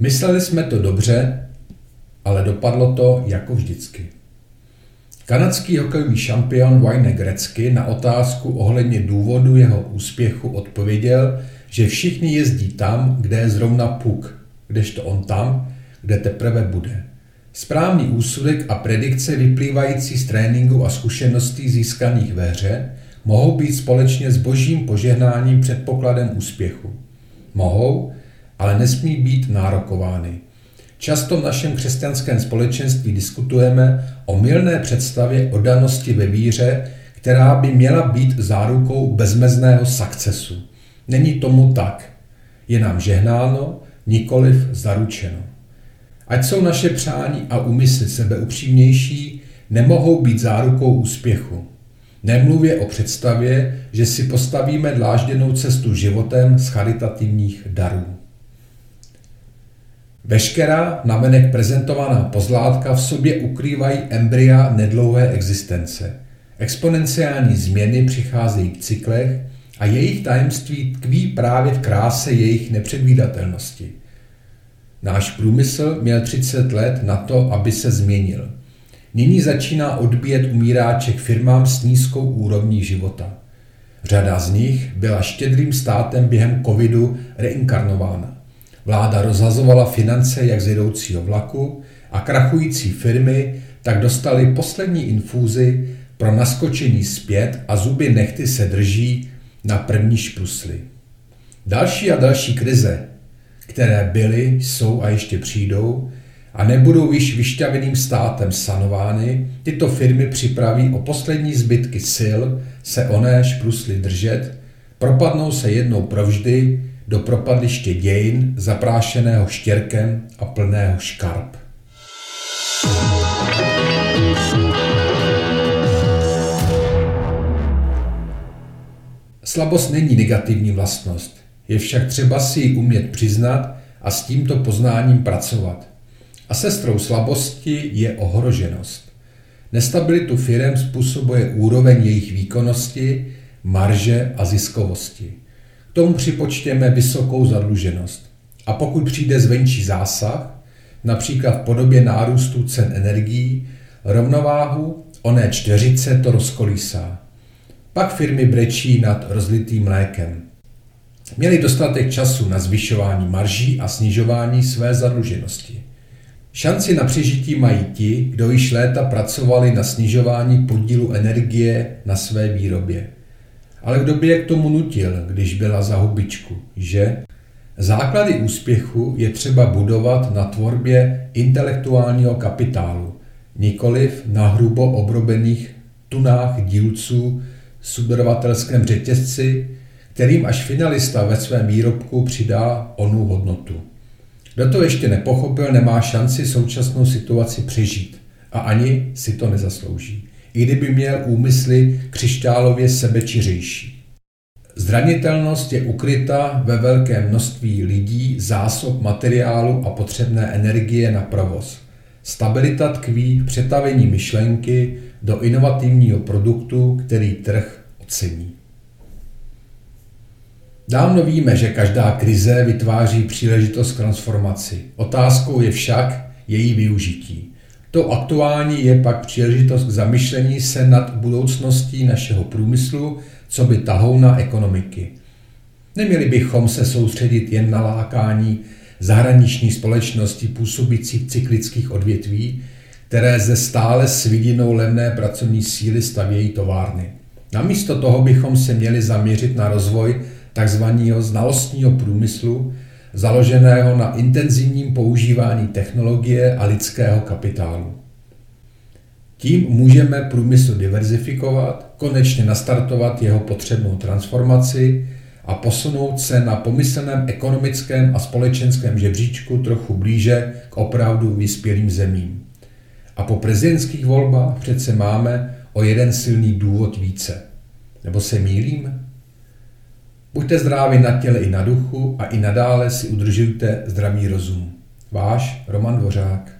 Mysleli jsme to dobře, ale dopadlo to jako vždycky. Kanadský hokejový šampion Wayne Gretzky na otázku ohledně důvodu jeho úspěchu odpověděl, že všichni jezdí tam, kde je zrovna puk, kdežto on tam, kde teprve bude. Správný úsudek a predikce vyplývající z tréninku a zkušeností získaných ve hře mohou být společně s božím požehnáním předpokladem úspěchu. Mohou, ale nesmí být nárokovány. Často v našem křesťanském společenství diskutujeme o milné představě o danosti ve víře, která by měla být zárukou bezmezného sukcesu. Není tomu tak. Je nám žehnáno, nikoliv zaručeno. Ať jsou naše přání a úmysly sebeupřímnější, nemohou být zárukou úspěchu. Nemluvě o představě, že si postavíme dlážděnou cestu životem z charitativních darů. Veškerá navenek prezentovaná pozlátka v sobě ukrývají embrya nedlouhé existence. Exponenciální změny přicházejí v cyklech a jejich tajemství tkví právě v kráse jejich nepředvídatelnosti. Náš průmysl měl 30 let na to, aby se změnil. Nyní začíná odbíjet umíráček firmám s nízkou úrovní života. Řada z nich byla štědrým státem během covidu reinkarnována. Vláda rozhazovala finance jak z jedoucího vlaku a krachující firmy tak dostali poslední infúzy pro naskočení zpět a zuby nechty se drží na první šprusly. Další a další krize, které byly, jsou a ještě přijdou a nebudou již vyšťaveným státem sanovány, tyto firmy připraví o poslední zbytky sil se oné šprusly držet, propadnou se jednou provždy do propadliště dějin zaprášeného štěrkem a plného škarp. Slabost není negativní vlastnost, je však třeba si ji umět přiznat a s tímto poznáním pracovat. A sestrou slabosti je ohroženost. Nestabilitu firem způsobuje úroveň jejich výkonnosti, marže a ziskovosti. K tomu připočtěme vysokou zadluženost. A pokud přijde zvenčí zásah, například v podobě nárůstu cen energií, rovnováhu oné čtyřice to rozkolísá. Pak firmy brečí nad rozlitým mlékem. Měli dostatek času na zvyšování marží a snižování své zadluženosti. Šanci na přežití mají ti, kdo již léta pracovali na snižování podílu energie na své výrobě. Ale kdo by je k tomu nutil, když byla za hubičku, že? Základy úspěchu je třeba budovat na tvorbě intelektuálního kapitálu, nikoliv na hrubo obrobených tunách dílců subdodavatelském řetězci, kterým až finalista ve svém výrobku přidá onu hodnotu. Kdo to ještě nepochopil, nemá šanci současnou situaci přežít a ani si to nezaslouží i kdyby měl úmysly křišťálově sebečiřejší. Zranitelnost je ukryta ve velkém množství lidí, zásob materiálu a potřebné energie na provoz. Stabilita tkví v přetavení myšlenky do inovativního produktu, který trh ocení. Dávno víme, že každá krize vytváří příležitost k transformaci. Otázkou je však její využití. To aktuální je pak příležitost k zamyšlení se nad budoucností našeho průmyslu, co by tahouna ekonomiky. Neměli bychom se soustředit jen na lákání zahraniční společnosti působící v cyklických odvětví, které ze stále s vidinou levné pracovní síly stavějí továrny. Namísto toho bychom se měli zaměřit na rozvoj tzv. znalostního průmyslu, založeného na intenzivním používání technologie a lidského kapitálu. Tím můžeme průmysl diverzifikovat, konečně nastartovat jeho potřebnou transformaci a posunout se na pomyslném ekonomickém a společenském žebříčku trochu blíže k opravdu vyspělým zemím. A po prezidentských volbách přece máme o jeden silný důvod více. Nebo se mýlím? Buďte zdraví na těle i na duchu a i nadále si udržujte zdravý rozum. Váš Roman Dvořák.